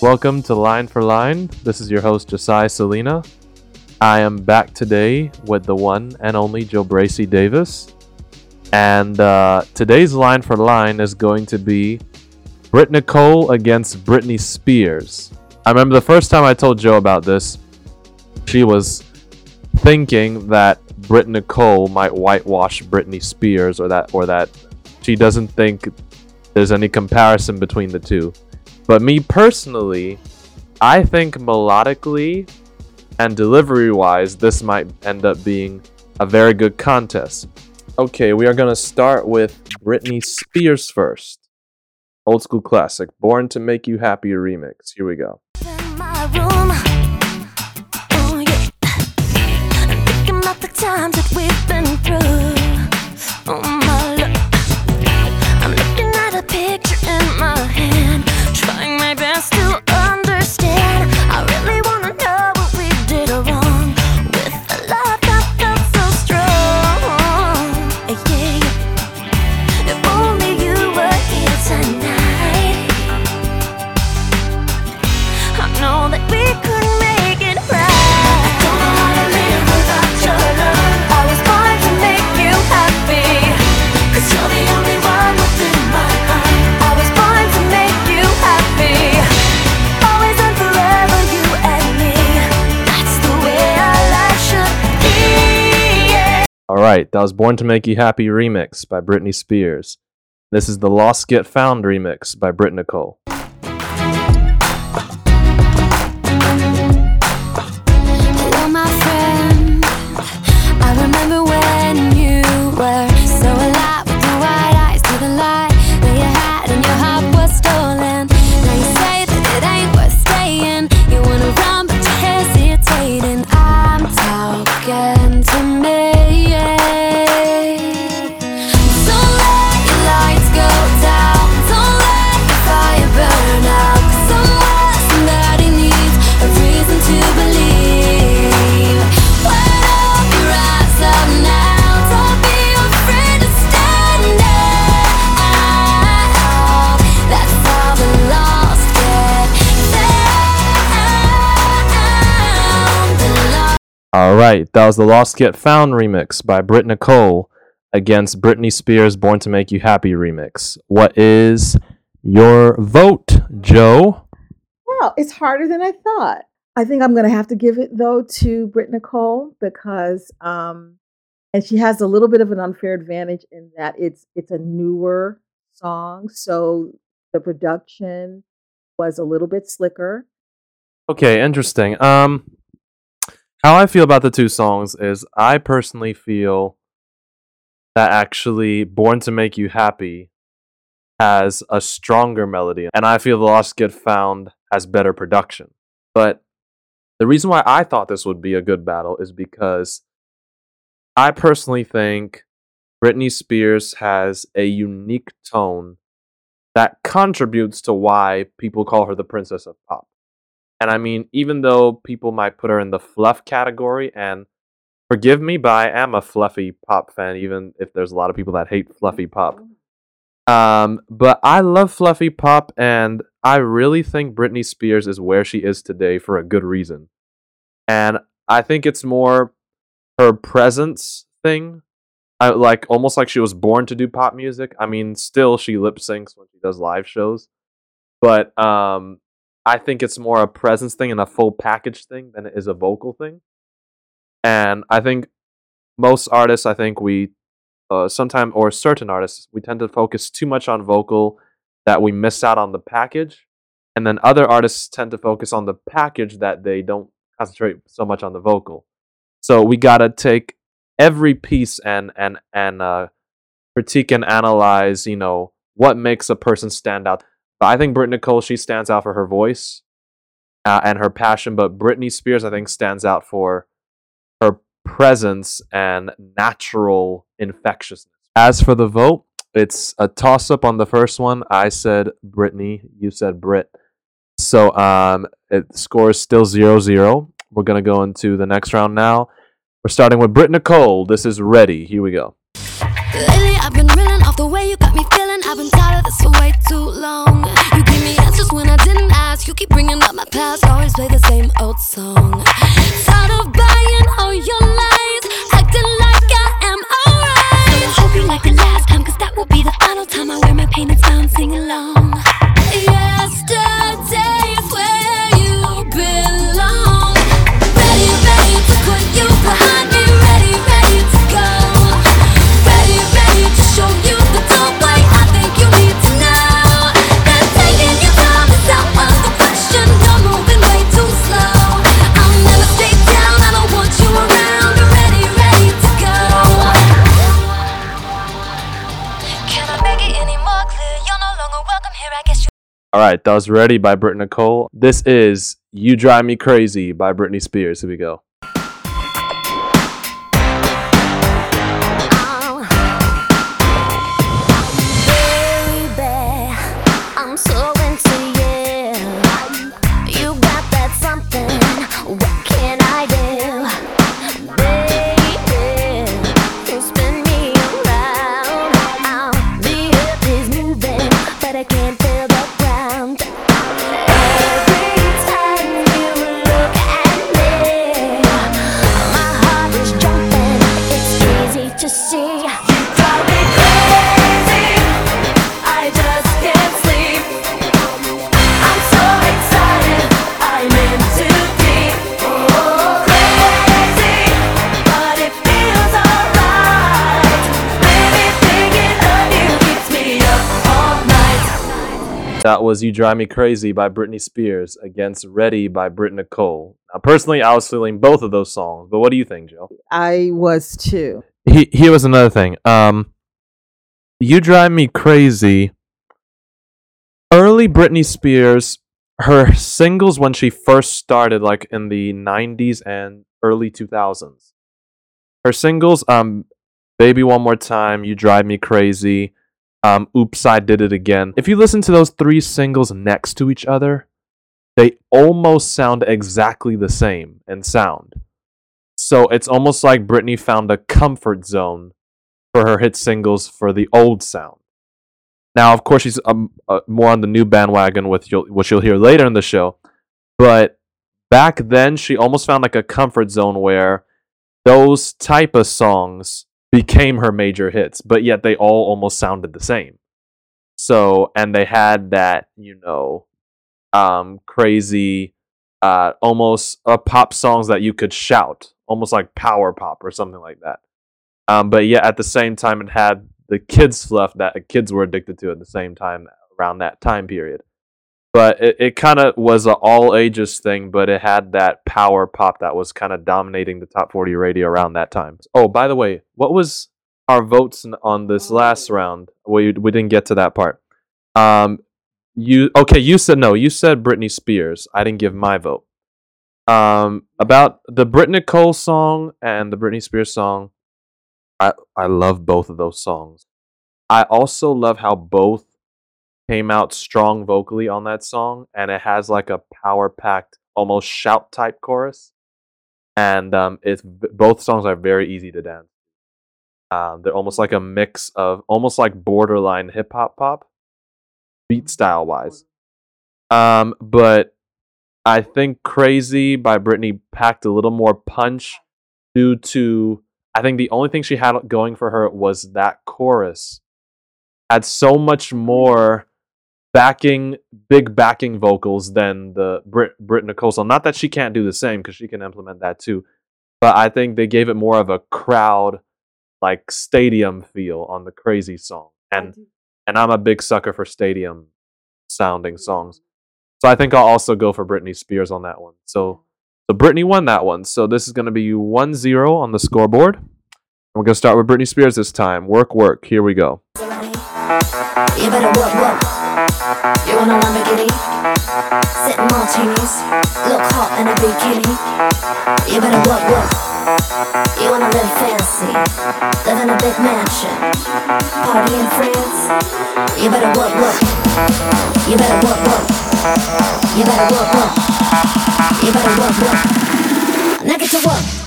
Welcome to Line for Line. This is your host, Josiah Salina. I am back today with the one and only Jo'Bracie Davis. And uh, today's Line for Line is going to be Britt Nicole against Britney Spears. I remember the first time I told Joe about this, she was thinking that Britt Nicole might whitewash Britney Spears or that or that she doesn't think there's any comparison between the two. But me personally, I think melodically and delivery wise, this might end up being a very good contest. Okay, we are going to start with Britney Spears first. Old school classic, Born to Make You Happy remix. Here we go. Oh right, that was Born to Make You Happy remix by Britney Spears. This is the Lost Get Found remix by Britt Nicole. All right, that was the Lost Get Found remix by Britt Nicole against Britney Spears' Born to Make You Happy remix. What is your vote, Joe? Well, it's harder than I thought. I think I'm going to have to give it though to Britt Nicole because, um, and she has a little bit of an unfair advantage in that it's it's a newer song, so the production was a little bit slicker. Okay, interesting. Um, how I feel about the two songs is I personally feel that actually Born to Make You Happy has a stronger melody, and I feel The Lost Get Found has better production. But the reason why I thought this would be a good battle is because I personally think Britney Spears has a unique tone that contributes to why people call her the princess of pop. And I mean, even though people might put her in the fluff category, and forgive me, but I am a fluffy pop fan, even if there's a lot of people that hate fluffy pop. Um, but I love fluffy pop, and I really think Britney Spears is where she is today for a good reason. And I think it's more her presence thing. I like almost like she was born to do pop music. I mean, still she lip syncs when she does live shows, but um, I think it's more a presence thing and a full package thing than it is a vocal thing. And I think most artists, I think we uh, sometimes or certain artists, we tend to focus too much on vocal that we miss out on the package, and then other artists tend to focus on the package that they don't concentrate so much on the vocal. So we gotta take every piece and and and uh, critique and analyze. You know what makes a person stand out. But I think Britt Nicole she stands out for her voice uh, and her passion. But Britney Spears I think stands out for her presence and natural infectiousness. As for the vote, it's a toss up on the first one. I said Britney, you said Brit. So um, it scores still 0 0. We're going to go into the next round now. We're starting with Britt Nicole. This is Ready. Here we go. Lately The way you got me feeling, I've been tired of this for way too long. You give me answers when I didn't ask. You keep bringing up my past, always play the same old song. Tired of buying all your lies, acting like I am alright. So I hope you like the last time, cause that will be the final time I wear my pain and sing along. Yesterday's where you belong. All right, that was Ready by Britt Nicole. This is You Drive Me Crazy by Britney Spears. Here we go. Was You Drive Me Crazy by Britney Spears against Ready by Britt Nicole. Now, personally, I was feeling both of those songs, but what do you think, Jill? I was too. He, here was another thing. Um, You Drive Me Crazy. Early Britney Spears, her singles when she first started, like in the 90s and early 2000s. Her singles, um, Baby One More Time, You Drive Me Crazy, um, Oops, I Did It Again. If you listen to those three singles next to each other, they almost sound exactly the same in sound. So it's almost like Britney found a comfort zone for her hit singles for the old sound. Now, of course, she's um, uh, more on the new bandwagon with you'll, what you'll hear later in the show. But back then, she almost found like a comfort zone where those type of songs became her major hits, but yet they all almost sounded the same. So, and they had that, you know, um, crazy, uh, almost uh, pop songs that you could shout, almost like power pop or something like that. Um, but yeah, at the same time, it had the kids fluff that kids were addicted to at the same time around that time period. But it, it kind of was an all ages thing, but it had that power pop that was kind of dominating the top 40 radio around that time. Oh, by the way, what was our votes on this last round? We, we didn't get to that part. Um, you okay? You said no. You said Britney Spears. I didn't give my vote. Um, about the Brit Cole song and the Britney Spears song. I I love both of those songs. I also love how both came out strong vocally on that song, and it has like a power packed, almost shout type chorus. And um, it's both songs are very easy to dance. Um, they're almost like a mix of almost like borderline hip hop pop, beat style wise. Um, but I think "Crazy" by Britney packed a little more punch due to I think the only thing she had going for her was that chorus had so much more backing, big backing vocals than the Brit Britt Nicole song. Not that she can't do the same because she can implement that too, but I think they gave it more of a crowd, like stadium feel on the Crazy song, and and I'm a big sucker for stadium sounding songs. So I think I'll also go for Britney Spears on that one. So so Britney won that one. So this is going to be 1-0 on the scoreboard. We're going to start with Britney Spears this time. Work, work. Here we go. Want a Lamborghini? Sip martinis, look hot in a bikini. You better work, work. You wanna live fancy, live in a big mansion, party in France. You better work, work. You better work, work. You better work, work. You better work, work. Now get to work.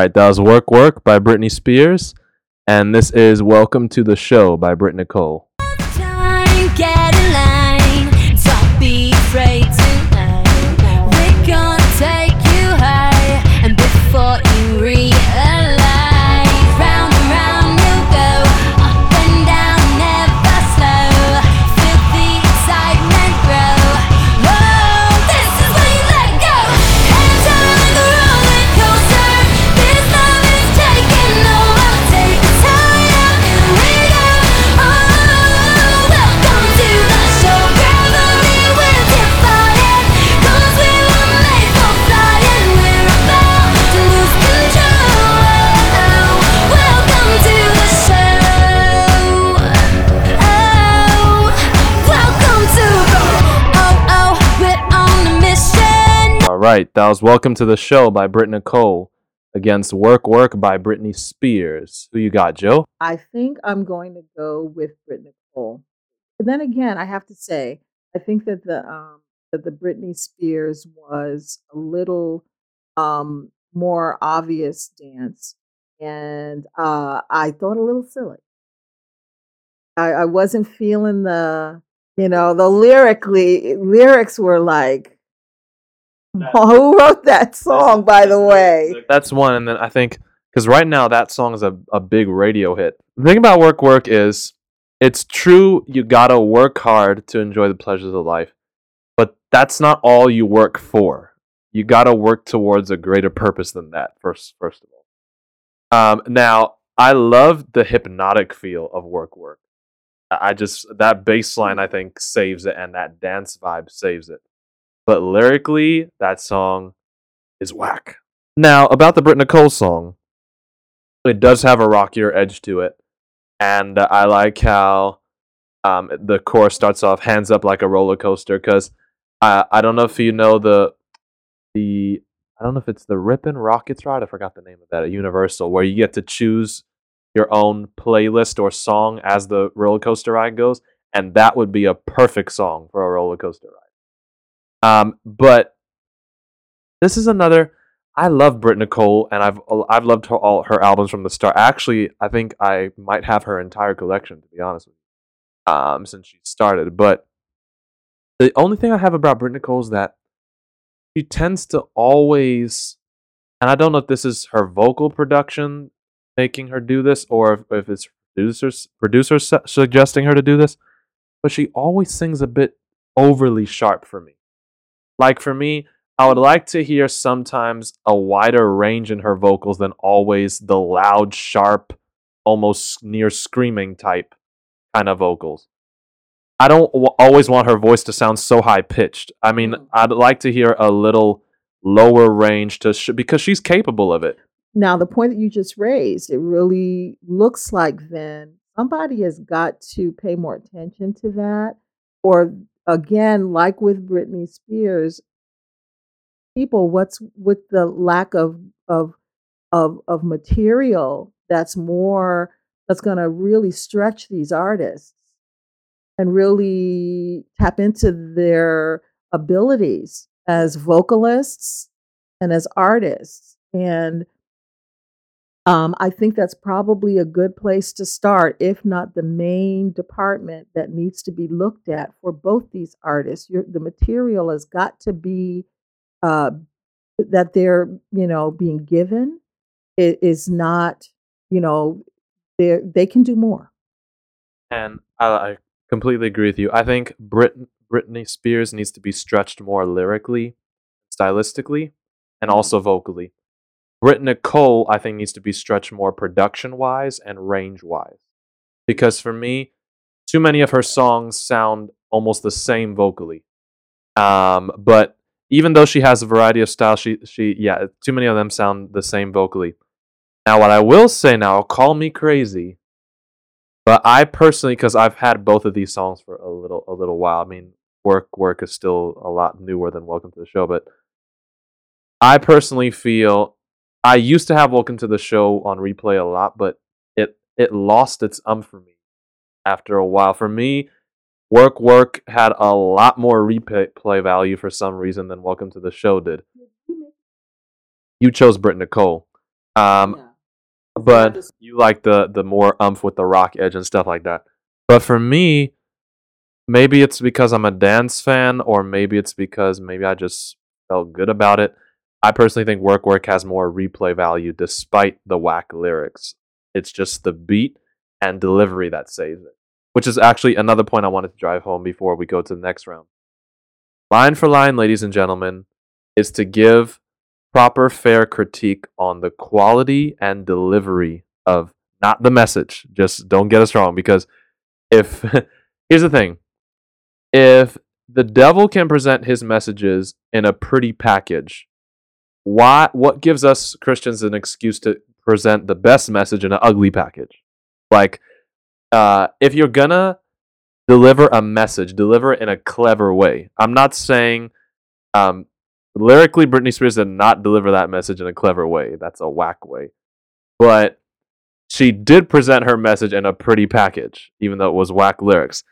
Alright, that was Work Work by Britney Spears. And this is Welcome to the Show by Britt Nicole. Right, that was Welcome to the Show by Britt Cole against Work Work by Britney Spears. Who you got, Joe? I think I'm going to go with Brit Cole. But then again, I have to say, I think that the um that the Britney Spears was a little um more obvious dance, and uh I thought a little silly. I, I wasn't feeling the you know the lyrically lyrics were like who wrote that song by the way That's one, and then I think because right now that song is a, a big radio hit. The thing about Work Work is it's true you gotta work hard to enjoy the pleasures of life, but that's not all you work for. You gotta work towards a greater purpose than that. First, first of all. Um, now I love the hypnotic feel of Work Work. I I just that bass line I think saves it, and that dance vibe saves it. But lyrically, that song is whack. Now, about the Britt Nicole song, it does have a rockier edge to it. And uh, I like how um, the chorus starts off hands up like a roller coaster because I, I don't know if you know the the I don't know if it's the Rippin' Rockets ride. I forgot the name of that at Universal, where you get to choose your own playlist or song as the roller coaster ride goes, and that would be a perfect song for a roller coaster ride. Um, but this is another. I love Britt Nicole, and I've I've loved her, all her albums from the start. Actually, I think I might have her entire collection to be honest with you, um, since she started. But the only thing I have about Britt Nicole is that she tends to always, and I don't know if this is her vocal production making her do this, or if, if it's producers producers su- suggesting her to do this, but she always sings a bit overly sharp for me. Like for me, I would like to hear sometimes a wider range in her vocals than always the loud, sharp, almost near screaming type kind of vocals. I don't w- always want her voice to sound so high pitched. I mean, Mm. I'd like to hear a little lower range to sh- because she's capable of it. Now, the point that you just raised, it really looks like then somebody has got to pay more attention to that. Or again, like with Britney Spears, people, what's with the lack of of of of material that's more that's going to really stretch these artists and really tap into their abilities as vocalists and as artists. And um, I think that's probably a good place to start, if not the main department that needs to be looked at for both these artists. Your, the material has got to be uh, that they're, you know, being given. It is not, you know, they they can do more. And I, I completely agree with you. I think Brit- Britney Spears needs to be stretched more lyrically, stylistically, and also vocally. Britt Nicole, I think, needs to be stretched more production wise and range wise. Because for me, too many of her songs sound almost the same vocally. Um, but even though she has a variety of styles, she she yeah, too many of them sound the same vocally. Now, what I will say now, call me crazy, but I personally, because I've had both of these songs for a little a little while. I mean, work work is still a lot newer than Welcome to the Show, but I personally feel I used to have Welcome to the Show on replay a lot, but it it lost its um for me after a while. For me, Work Work had a lot more replay value for some reason than Welcome to the Show did. You chose Britt Nicole. Um, but you like the the more umph with the rock edge and stuff like that. But for me, maybe it's because I'm a dance fan, or maybe it's because maybe I just felt good about it. I personally think Work Work has more replay value despite the whack lyrics. It's just the beat and delivery that saves it. Which is actually another point I wanted to drive home before we go to the next round. Line for line, ladies and gentlemen, is to give proper, fair critique on the quality and delivery of not the message. Just don't get us wrong, because if here's the thing if the devil can present his messages in a pretty package, why what gives us Christians an excuse to present the best message in an ugly package? Like, uh, if you're gonna deliver a message, deliver it in a clever way. I'm not saying um, lyrically Britney Spears did not deliver that message in a clever way. That's a whack way. But she did present her message in a pretty package, even though it was whack lyrics.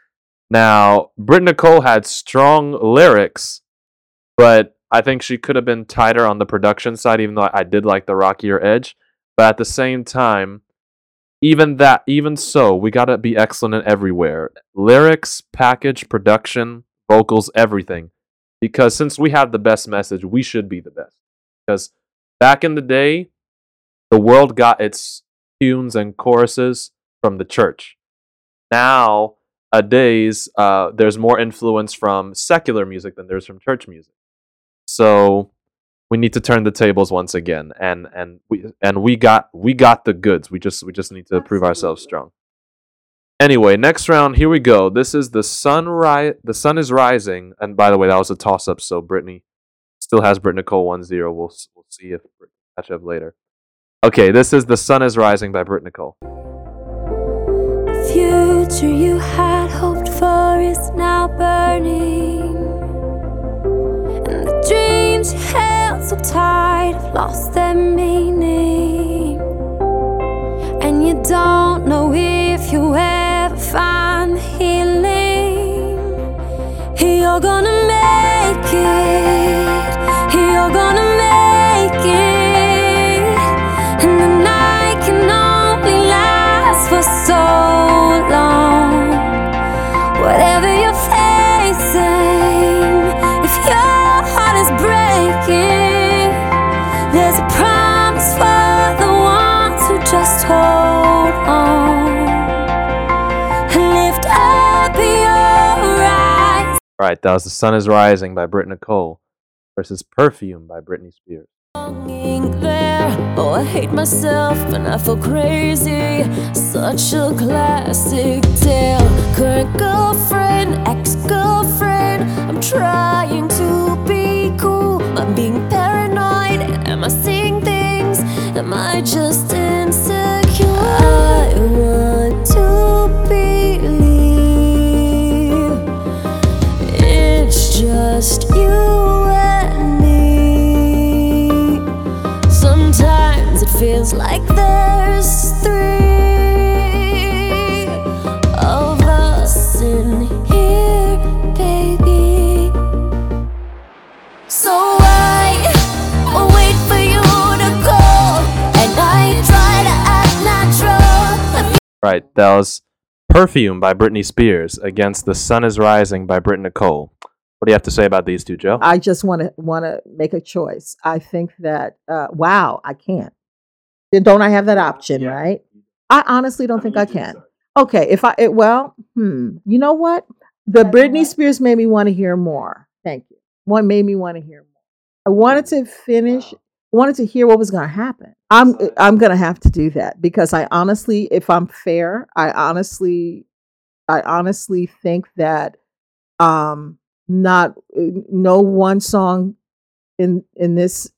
Now, Britt Nicole had strong lyrics, but I think she could have been tighter on the production side, even though I did like the rockier edge. But at the same time, even that, even so, we gotta be excellent everywhere. Lyrics, package, production, vocals, everything. Because since we have the best message, we should be the best. Because back in the day, the world got its tunes and choruses from the church. Now, a days, uh, there's more influence from secular music than there's from church music. So we need to turn the tables once again, and and we and we got we got the goods. We just we just need to prove ourselves strong. Anyway, next round, here we go. This is the sun ri- The sun is rising, and by the way, that was a toss up. So Britney still has Britt Nicole 1-0. We'll we'll see if Brit catch up later. Okay, this is the sun is rising by Britt Nicole. future you had hoped for is now burning. Dreams you held so tight have lost their meaning. And you don't know if you ever find the healing. You're gonna make it. All right, that was the sun is rising by Britt Nicole versus Perfume by Britney Spears. There. Oh, I hate myself and I feel crazy. Such a classic tale. Current girlfriend, ex girlfriend. I'm trying to be cool. I'm being paranoid. Am I seeing things? Am I just just you and me. Sometimes it feels like there's three of us in here, baby. So I wait for you to call, and I try to act natural. Right, that was Perfume by Britney Spears against The Sun is Rising by Britt Nicole. What do you have to say about these two, Joe? I just want to want to make a choice. I think that uh, wow, I can't. Then don't I have that option, right? I honestly don't think I can. Okay, if I it, well, hmm, you know what? The Britney Spears made me want to hear more. Thank you. One made me want to hear more. I wanted to finish. Wanted to hear what was going to happen. I'm I'm going to have to do that because I honestly, if I'm fair, I honestly, I honestly think that um not eh, no one song in in this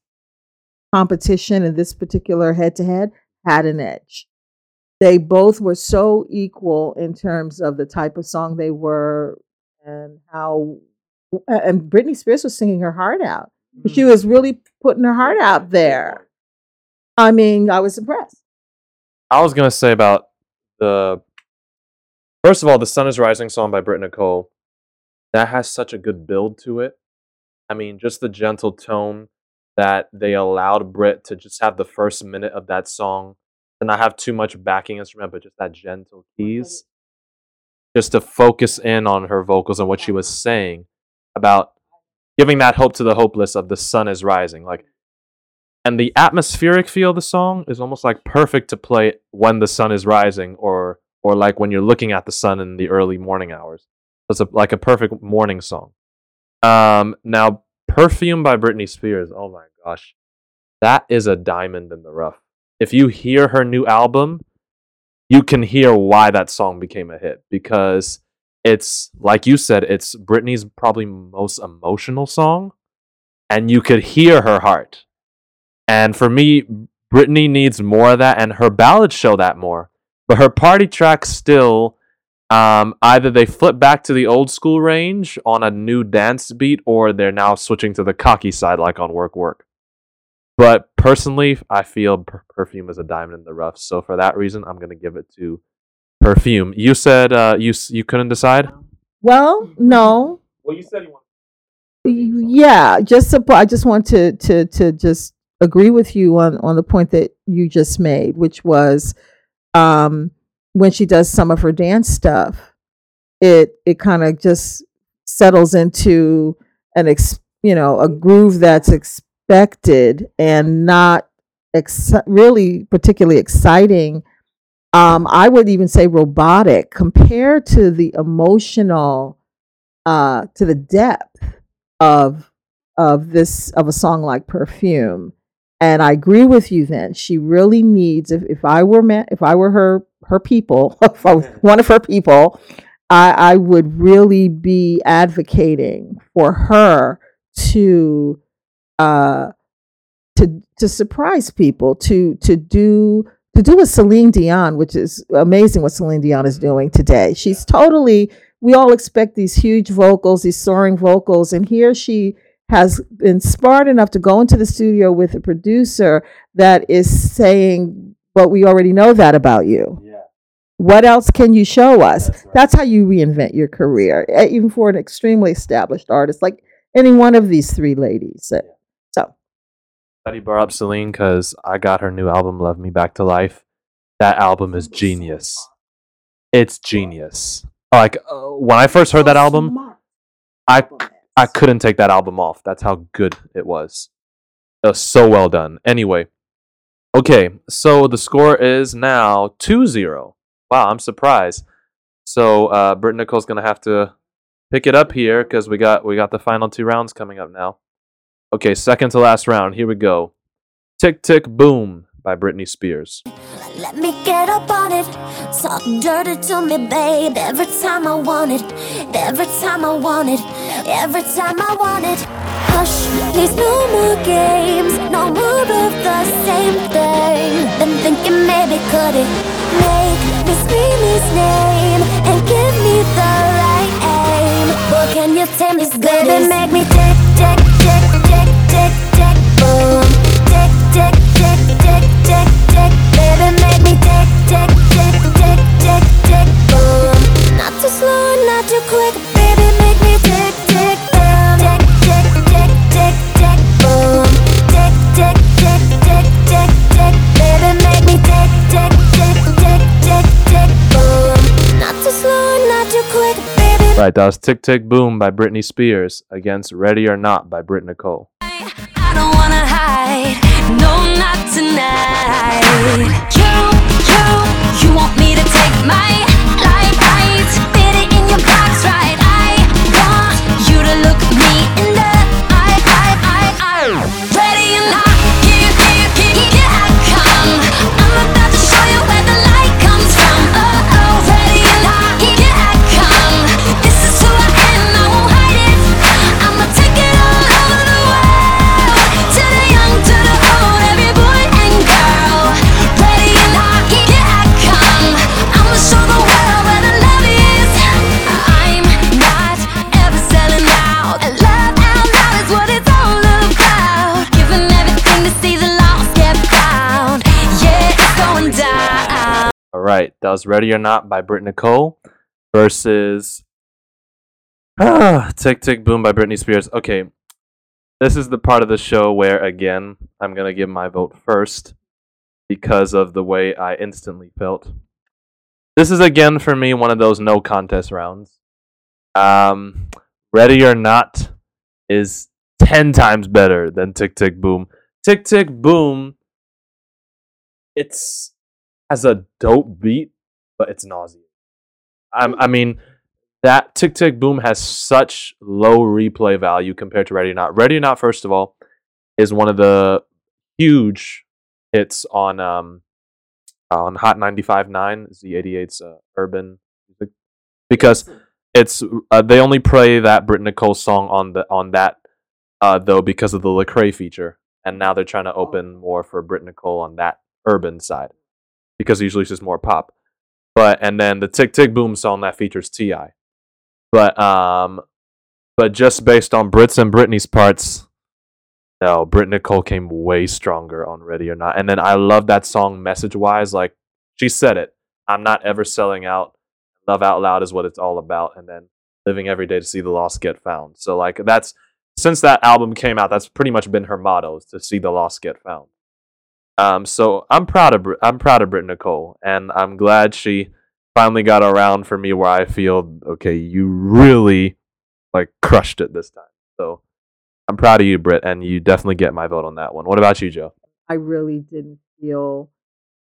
competition in this particular head to head had an edge. They both were so equal in terms of the type of song they were and how and Britney Spears was singing her heart out. Mm-hmm. She was really putting her heart out there. I mean, I was impressed. I was gonna say about the first of all, the Sun is Rising song by Britt Nicole. That has such a good build to it. I mean, just the gentle tone that they allowed Brit to just have the first minute of that song and not have too much backing instrument, but just that gentle keys, just to focus in on her vocals and what she was uh-huh. saying about giving that hope to the hopeless of the sun is rising. Like, mm-hmm. and the atmospheric feel of the song is almost like perfect to play when the sun is rising, or or like when you're looking at the sun in the early morning hours. It's a, like a perfect morning song. Um, now, Perfume by Britney Spears. Oh my gosh, that is a diamond in the rough. If you hear her new album, you can hear why that song became a hit because it's like you said, it's Britney's probably most emotional song, and you could hear her heart. And for me, Britney needs more of that, and her ballads show that more. But her party tracks still um, either they flip back to the old school range on a new dance beat, or they're now switching to the cocky side, like on Work Work. But personally, I feel per- Perfume is a diamond in the rough. So for that reason, I'm gonna give it to Perfume. You said uh, you you couldn't decide. Well, no. Well, you said you want. Yeah, just I just want to to to just agree with you on on the point that you just made, which was um when she does some of her dance stuff, it it kind of just settles into an ex, you know a groove that's expected and not ex- really particularly exciting. Um, I would even say robotic compared to the emotional, uh, to the depth of of this of a song like Perfume. And I agree with you. Then she really needs. If, if I were ma- if I were her her people, one of her people, I, I would really be advocating for her to uh, to to surprise people, to to do to do a Celine Dion, which is amazing what Celine Dion is doing today. She's totally. We all expect these huge vocals, these soaring vocals, and here she has been smart enough to go into the studio with a producer that is saying, "But we already know that about you." Yeah. What else can you show us? That's right. That's how you reinvent your career, eh, even for an extremely established artist like any one of these three ladies. So, Glad you brought up Celine because I got her new album, Love Me Back to Life. That album is genius. It's genius. Like uh, when I first heard that album, I I couldn't take that album off. That's how good it was. It was so well done. Anyway, okay, so the score is now 2-0. Wow, I'm surprised. So uh, Britt Nicole's gonna have to pick it up here because we got we got the final two rounds coming up now. Okay, second to last round. Here we go. Tick Tick Boom by Britney Spears. Let me get up on it. Talk dirty to me, babe. Every time I want it. Every time I want it. Every time I want it. Hush, please, no more games. No more of the same thing. Been thinking maybe could it make me scream his name and give me the right aim? Well, can you tell me, baby, make me tick, tick, tick, tick, tick, tick, boom. Tick, tick, tick, tick, tick, tick, baby, make me tick, tick, tick, tick, tick, tick, boom. Not too slow, not too quick, Right, that was Tick Tick Boom by Britney Spears against Ready or Not by Britt Nicole. I that was Ready or Not by Britt Nicole versus ah, Tick Tick Boom by Britney Spears. Okay, this is the part of the show where again I'm gonna give my vote first because of the way I instantly felt. This is again for me one of those no contest rounds. Um, Ready or Not is ten times better than Tick Tick Boom. Tick Tick Boom. It's has a dope beat, but it's nauseating. I'm, I mean, that Tick Tick Boom has such low replay value compared to Ready or Not. Ready or Not, first of all, is one of the huge hits on um on Hot 95.9, Z88's uh, urban music, because it's uh, they only play that Britt Nicole song on the on that uh, though because of the Lecrae feature, and now they're trying to open more for Britt Nicole on that urban side because usually it's just more pop. But and then the Tick Tick Boom song that features T.I., but um, but just based on Brits and Britney's parts, no, Britt Nicole came way stronger on Ready or Not, and then I love that song message wise. Like she said it, I'm not ever selling out. Love out loud is what it's all about, and then living every day to see the lost get found. So like that's since that album came out, that's pretty much been her motto: is to see the lost get found. Um, so I'm proud of Brit- I'm proud of Britt Nicole, and I'm glad she finally got around for me where I feel okay. You really like crushed it this time. So I'm proud of you, Brit, and you definitely get my vote on that one. What about you, Joe? I really didn't feel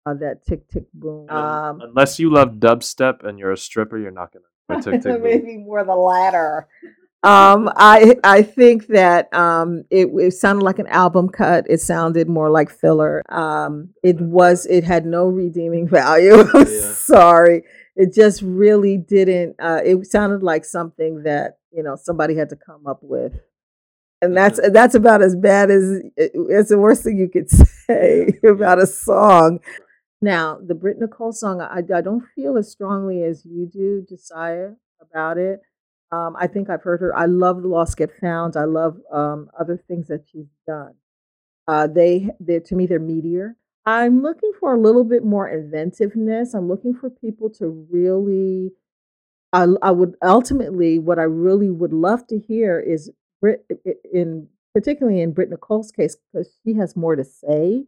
uh, that tick tick boom. Um, Unless you love dubstep and you're a stripper, you're not gonna tick tick boom. maybe more the latter. Um, I I think that um, it, it sounded like an album cut. It sounded more like filler. Um, it was. It had no redeeming value. I'm Yeah. sorry. It just really didn't. Uh, it sounded like something that you know somebody had to come up with, and that's that's about as bad as it's the worst thing you could say about a song. Now, the Britt Nicole song, I, I don't feel as strongly as you do, Josiah, about it. Um, I think I've heard her. I love The Lost Get Found. I love um, other things that she's done. Uh, they, they, to me, they're meteor. I'm looking for a little bit more inventiveness. I'm looking for people to really. I, I would ultimately, what I really would love to hear is Brit, in particularly in Britt Nicole's case, because she has more to say.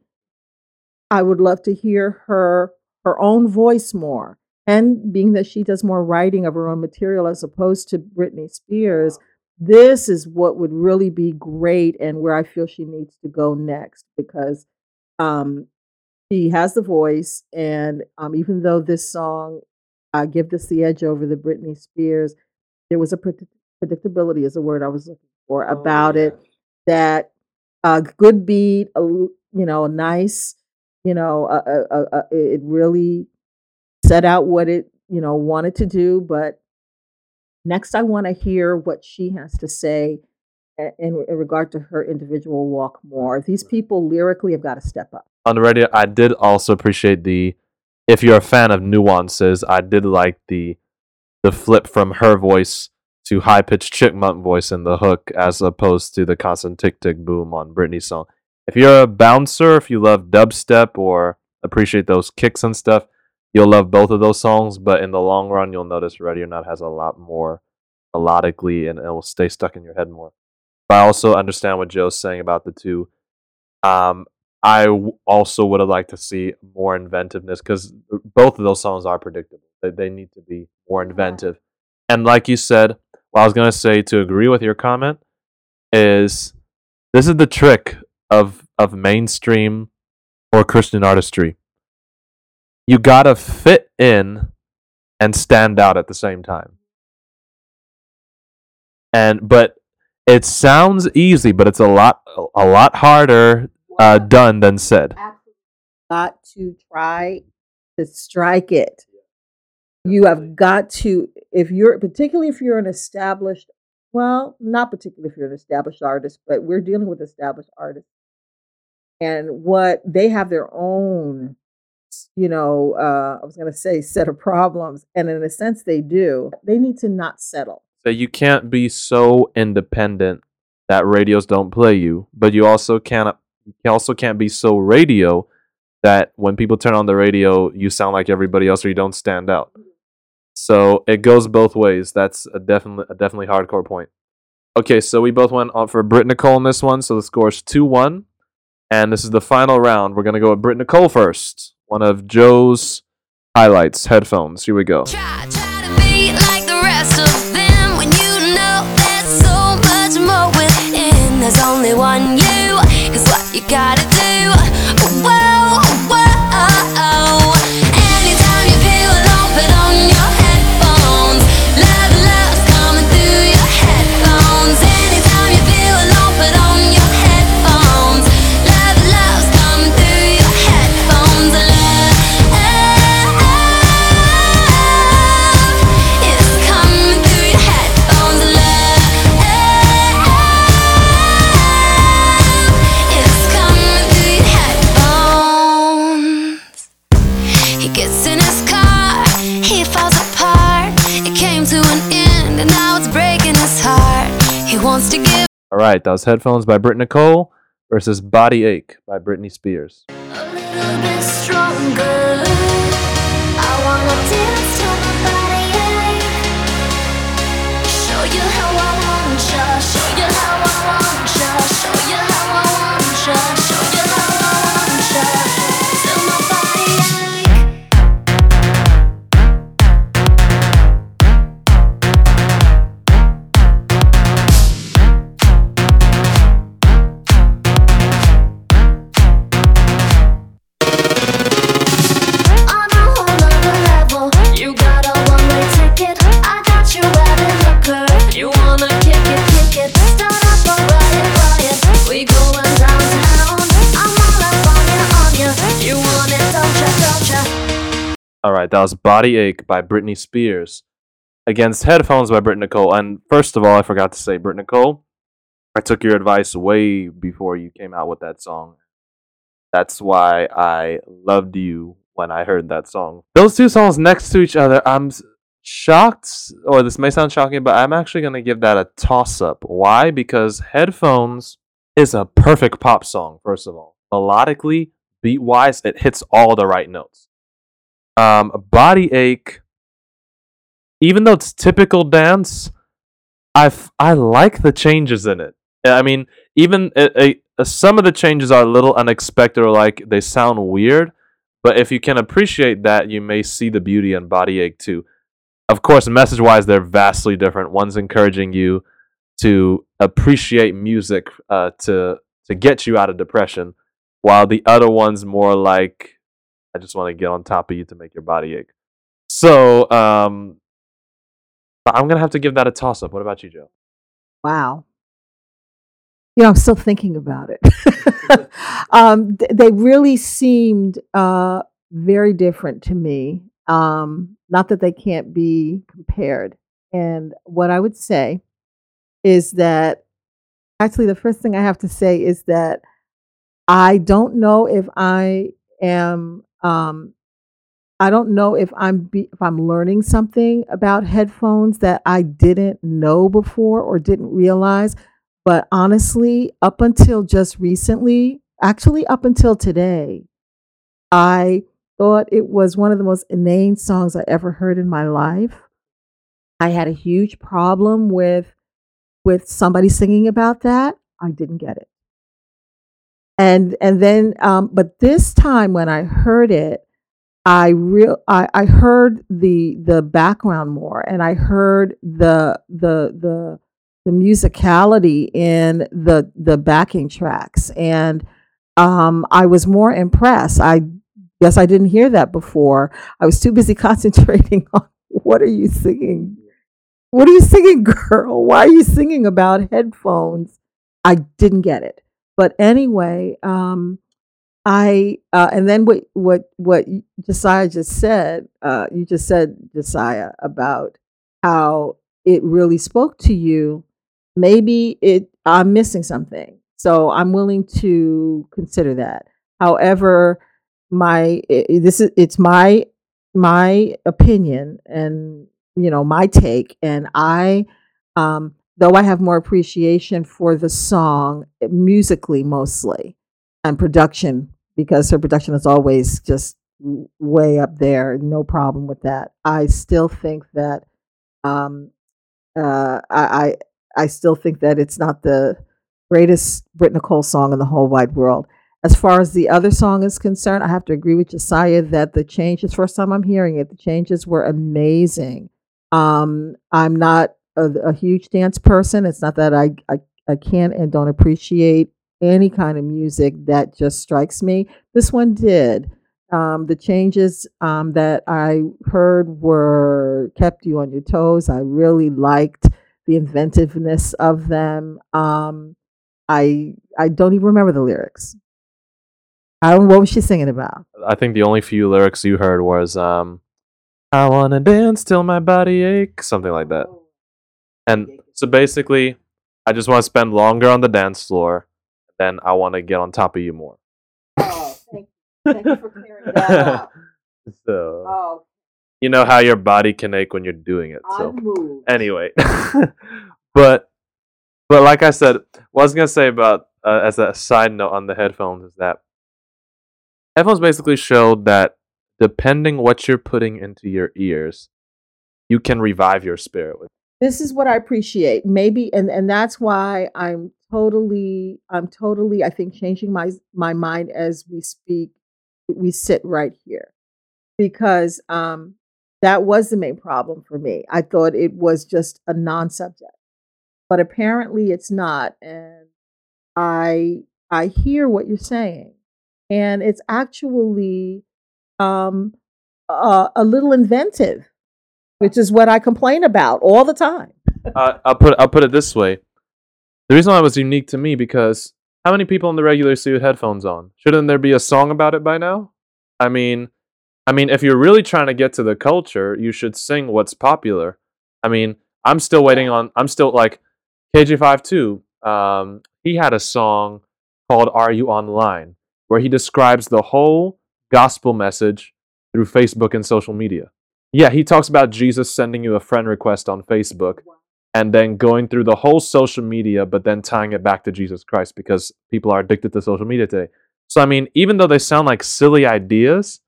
I would love to hear her her own voice more. And being that she does more writing of her own material as opposed to Britney Spears, this is what would really be great and where I feel she needs to go next because um, she has the voice. And um, even though this song, I give this the edge over the Britney Spears, there was a predict- predictability, is a word I was looking for, about it that a good beat, a, you know, a nice, you know, a, a, a, uh, it really set out what it you know wanted to do. But next, I want to hear what she has to say in, in regard to her individual walk more. These people lyrically have got to step up. on the radio, I did also appreciate the. If you're a fan of nuances, I did like the the flip from her voice to high pitched chipmunk voice in the hook, as opposed to the constant tick tick boom on Britney's song. If you're a bouncer, if you love dubstep or appreciate those kicks and stuff, you'll love both of those songs. But in the long run, you'll notice Ready or Not has a lot more melodically, and it will stay stuck in your head more. But I also understand what Joe's saying about the two. Um, I w- also would have liked to see more inventiveness because both of those songs are predictable. They, they need to be more inventive. And like you said, what I was going to say to agree with your comment is this is the trick of, of mainstream or Christian artistry. You got to fit in and stand out at the same time. And but it sounds easy, but it's a lot a lot harder uh, done than said. Got to try to strike it. You have got to, if you're, particularly if you're an established, well, not particularly if you're an established artist, but we're dealing with established artists. And what they have their own, you know, uh, I was going to say set of problems. And in a sense, they do. They need to not settle. So you can't be so independent that radios don't play you, but you also can't you also can't be so radio that when people turn on the radio, you sound like everybody else or you don't stand out. So it goes both ways. That's a definitely a definitely hardcore point. Okay, so we both went on for Britt Nicole in this one, so the score is 2 1. And this is the final round. We're to go with Britt Nicole first. One of Joe's highlights, headphones. Here we go. Try, right, that was Headphones by Britt Nicole versus Body Ache by Britney Spears. All right, that was Body Ache by Britney Spears against Headphones by Britt Nicole. And first of all, I forgot to say, Britt Nicole, I took your advice way before you came out with that song. That's why I loved you when I heard that song. Those two songs next to each other, I'm shocked, or this may sound shocking, but I'm actually going to give that a toss up. Why? Because Headphones is a perfect pop song, first of all. Melodically, beat wise, it hits all the right notes. Um, Body Ache, even though it's typical dance, I I like the changes in it. I mean, even some of the changes are a little unexpected or like they sound weird, but if you can appreciate that, you may see the beauty in Body Ache too. Of course, message wise, they're vastly different. One's encouraging you to appreciate music uh, to to get you out of depression, while the other one's more like, I just want to get on top of you to make your body ache. So, um, I'm gonna have to give that a toss up. What about you, Joe? Wow. You know, I'm still thinking about it. um, th- they really seemed uh, very different to me. Um, not that they can't be compared. And what I would say is that actually, the first thing I have to say is that I don't know if I am. Um, I don't know if I'm be, if I'm learning something about headphones that I didn't know before or didn't realize. But honestly, up until just recently, actually up until today, I thought it was one of the most inane songs I ever heard in my life. I had a huge problem with with somebody singing about that. I didn't get it. And and then um, but this time when I heard it, I real I, I heard the the background more and I heard the the the the musicality in the the backing tracks and um I was more impressed. I guess I didn't hear that before. I was too busy concentrating on what are you singing? What are you singing, girl? Why are you singing about headphones? I didn't get it. But anyway, um I uh, and then what what what Josiah just said, uh, you just said Josiah about how it really spoke to you. Maybe it I'm missing something, so I'm willing to consider that. However, my i- i- this is it's my my opinion and you know my take, and I um, though I have more appreciation for the song musically mostly and production because her production is always just way up there. No problem with that. I still think that um, uh, I, I I still think that it's not the greatest Britt Nicole song in the whole wide world. As far as the other song is concerned, I have to agree with Josiah that the changes, first time I'm hearing it, the changes were amazing. Um, I'm not a, a huge dance person. It's not that I, I, I can't and don't appreciate any kind of music that just strikes me. This one did. Um, the changes um, that I heard were kept you on your toes. I really liked the inventiveness of them. Um, I I don't even remember the lyrics. I don't. What was she singing about? I think the only few lyrics you heard was um, "I wanna dance till my body aches," something like that. And so basically, I just want to spend longer on the dance floor. Then I want to get on top of you more. Oh, thank you. Thank you for clearing that up. so Oh, you know how your body can ache when you're doing it. So moved. anyway, but but like I said, what I was gonna say about uh, as a side note on the headphones is that headphones basically showed that depending what you're putting into your ears, you can revive your spirit with. This is what I appreciate. Maybe and and that's why I'm totally I'm totally I think changing my my mind as we speak. We sit right here because um that was the main problem for me. I thought it was just a non-subject. But apparently it's not and I I hear what you're saying and it's actually um uh, a little inventive which is what I complain about all the time. Uh, I'll put I'll put it this way: the reason why it was unique to me because how many people in the regular with headphones on? Shouldn't there be a song about it by now? I mean, I mean, if you're really trying to get to the culture, you should sing what's popular. I mean, I'm still waiting on. I'm still like KJ52. Um, he had a song called "Are You Online," where he describes the whole gospel message through Facebook and social media. Yeah, he talks about Jesus sending you a friend request on Facebook and then going through the whole social media, but then tying it back to Jesus Christ because people are addicted to social media today. So, I mean, even though they sound like silly ideas,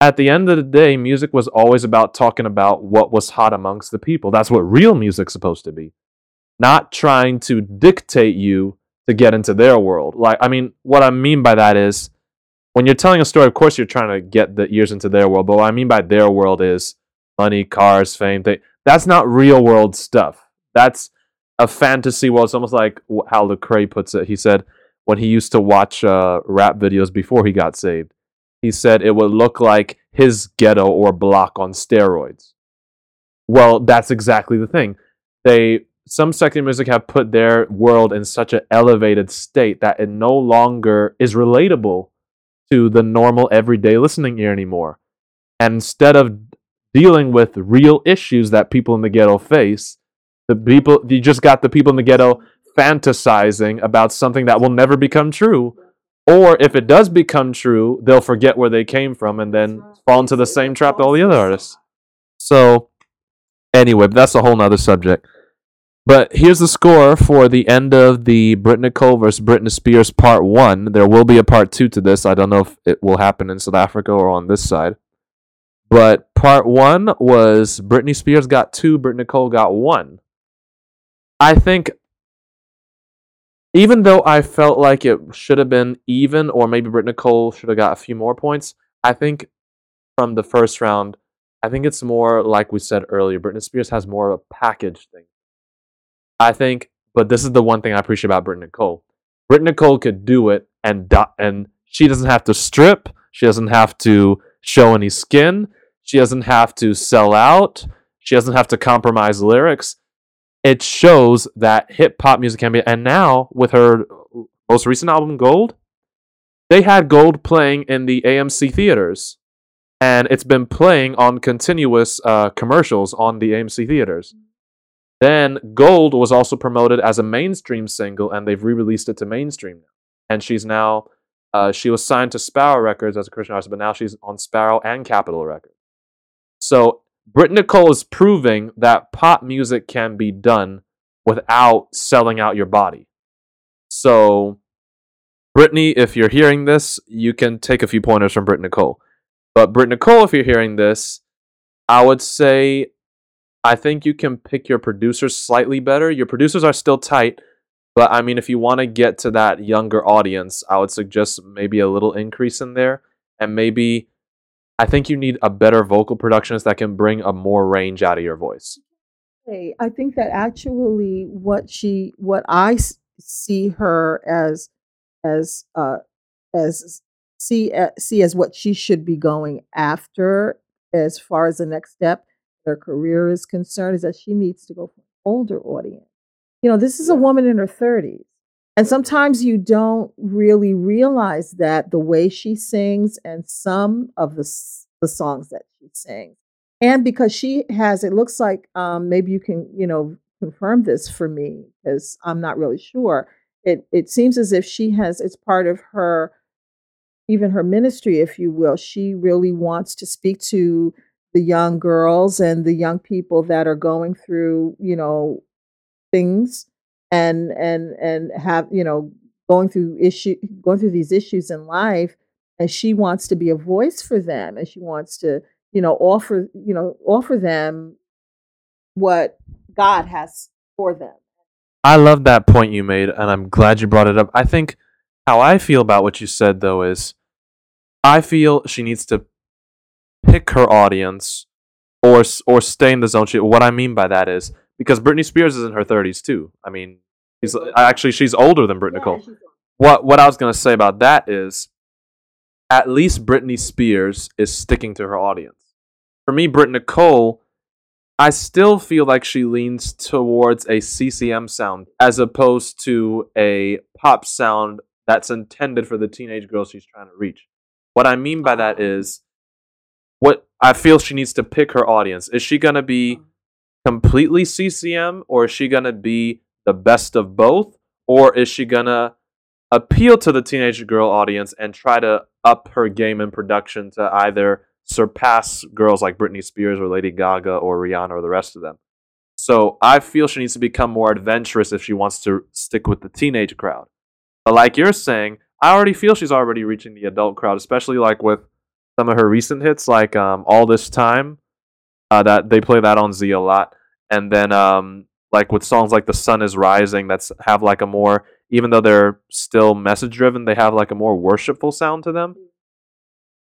at the end of the day, music was always about talking about what was hot amongst the people. That's what real music's supposed to be, not trying to dictate you to get into their world. Like, I mean, what I mean by that is when you're telling a story, of course, you're trying to get the ears into their world. But what I mean by their world is money, cars, fame. They, that's not real world stuff. That's a fantasy world. It's almost like how Lecrae puts it. He said when he used to watch uh, rap videos before he got saved, he said it would look like his ghetto or block on steroids. Well, that's exactly the thing. They some secular music have put their world in such an elevated state that it no longer is relatable to the normal everyday listening ear anymore. And instead of dealing with real issues that people in the ghetto face, the people you just got the people in the ghetto fantasizing about something that will never become true. Or if it does become true, they'll forget where they came from and then fall into the same trap that all the other artists. So anyway, that's a whole nother subject. But here's the score for the end of the Britt Nicole versus Britney Spears part one. There will be a part two to this. I don't know if it will happen in South Africa or on this side. But part one was Britney Spears got two, Britt Nicole got one. I think, even though I felt like it should have been even, or maybe Britt Nicole should have got a few more points, I think from the first round, I think it's more like we said earlier. Britney Spears has more of a package thing. I think, but this is the one thing I appreciate about Britney Nicole. Britney Nicole could do it, and do- and she doesn't have to strip. She doesn't have to show any skin. She doesn't have to sell out. She doesn't have to compromise lyrics. It shows that hip hop music can be. And now with her most recent album, Gold, they had Gold playing in the AMC theaters, and it's been playing on continuous uh, commercials on the AMC theaters. Then Gold was also promoted as a mainstream single, and they've re-released it to mainstream. And she's now uh, she was signed to Sparrow Records as a Christian artist, but now she's on Sparrow and Capitol Records. So Britt Nicole is proving that pop music can be done without selling out your body. So, Britney, if you're hearing this, you can take a few pointers from Britt Nicole. But Britt Nicole, if you're hearing this, I would say I think you can pick your producers slightly better. Your producers are still tight, but I mean, if you want to get to that younger audience, I would suggest maybe a little increase in there, and maybe I think you need a better vocal productionist that can bring a more range out of your voice. Hey, I think that actually what she, what I see her as, as, uh, as see uh, see as what she should be going after as far as the next step her career is concerned is that she needs to go for an older audience. You know, this is a woman in her 30s. And sometimes you don't really realize that the way she sings and some of the the songs that she sings. And because she has it looks like um maybe you can, you know, confirm this for me because I'm not really sure. It it seems as if she has it's part of her even her ministry, if you will, she really wants to speak to the young girls and the young people that are going through, you know, things and and and have, you know, going through issue going through these issues in life and she wants to be a voice for them and she wants to, you know, offer, you know, offer them what God has for them. I love that point you made, and I'm glad you brought it up. I think how I feel about what you said, though, is I feel she needs to pick her audience or or stay in the zone. She, what I mean by that is because Britney Spears is in her 30s too. I mean, she's actually she's older than Britney Nicole. What what I was gonna say about that is, at least Britney Spears is sticking to her audience. For me, Britney Nicole, I still feel like she leans towards a CCM sound as opposed to a pop sound that's intended for the teenage girls she's trying to reach. What I mean by that is, what I feel she needs to pick her audience. Is she gonna be mm. completely CCM or is she gonna be the best of both? Or is she gonna appeal to the teenage girl audience and try to up her game in production to either surpass girls like Britney Spears or Lady Gaga or Rihanna or the rest of them? So I feel she needs to become more adventurous if she wants to stick with the teenage crowd. But like you're saying, I already feel she's already reaching the adult crowd, especially like with some of her recent hits, like um, "All This Time." Uh, that they play that on Z a lot, and then um, like with songs like "The Sun Is Rising," that's have like a more, even though they're still message driven, they have like a more worshipful sound to them.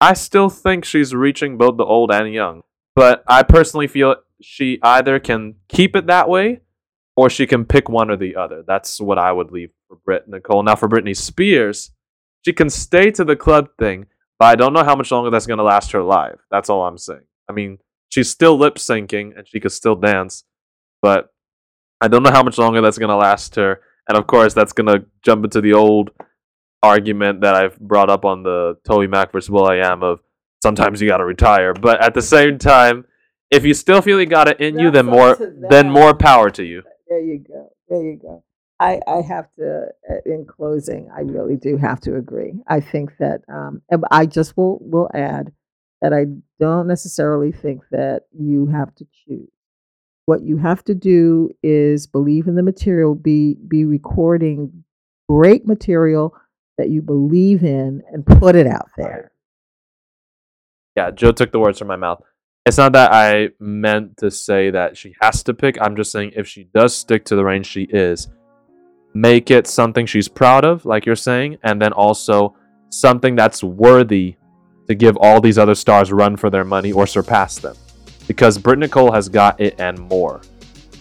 I still think she's reaching both the old and young, but I personally feel she either can keep it that way or she can pick one or the other. That's what I would leave for Britt Nicole. Now for Britney Spears, she can stay to the club thing, but I don't know how much longer that's going to last her live. That's all I'm saying. I mean, she's still lip syncing and she could still dance, but I don't know how much longer that's going to last her. And of course, that's going to jump into the old argument that I've brought up on the TobyMac versus will.i.am of sometimes you got to retire. But at the same time, if you still feel you got it in you, then more then more power to you. There you go. There you go. I, I have to, uh, in closing, I really do have to agree. I think that um, I just will will add that I don't necessarily think that you have to choose. What you have to do is believe in the material, be be recording great material that you believe in, and put it out there. Yeah, Joe took the words from my mouth. It's not that I meant to say that she has to pick. I'm just saying if she does stick to the range she is, make it something she's proud of, like you're saying, and then also something that's worthy to give all these other stars run for their money or surpass them. Because Britt Nicole has got it and more.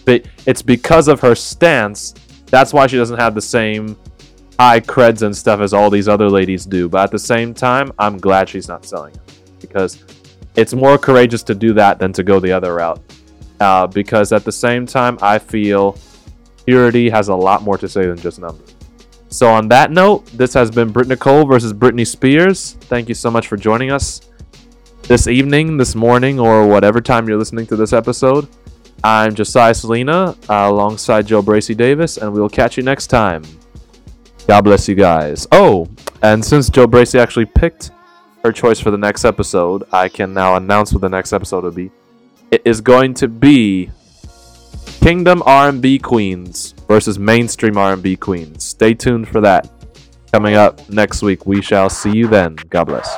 But it's because of her stance. That's why she doesn't have the same high creds and stuff as all these other ladies do. But at the same time, I'm glad she's not selling it because it's more courageous to do that than to go the other route. Uh, because at the same time, I feel purity has a lot more to say than just numbers. So on that note, this has been Britt Nicole versus Britney Spears. Thank you so much for joining us this evening, this morning, or whatever time you're listening to this episode. I'm Josiah Selena uh, alongside Jo'Bracie Davis, and we'll catch you next time. God bless you guys. Oh, and since Joe Bracy actually picked her choice for the next episode, I can now announce what the next episode will be. It is going to be Kingdom R&B Queens versus Mainstream R&B Queens. Stay tuned for that. Coming up next week, we shall see you then. God bless.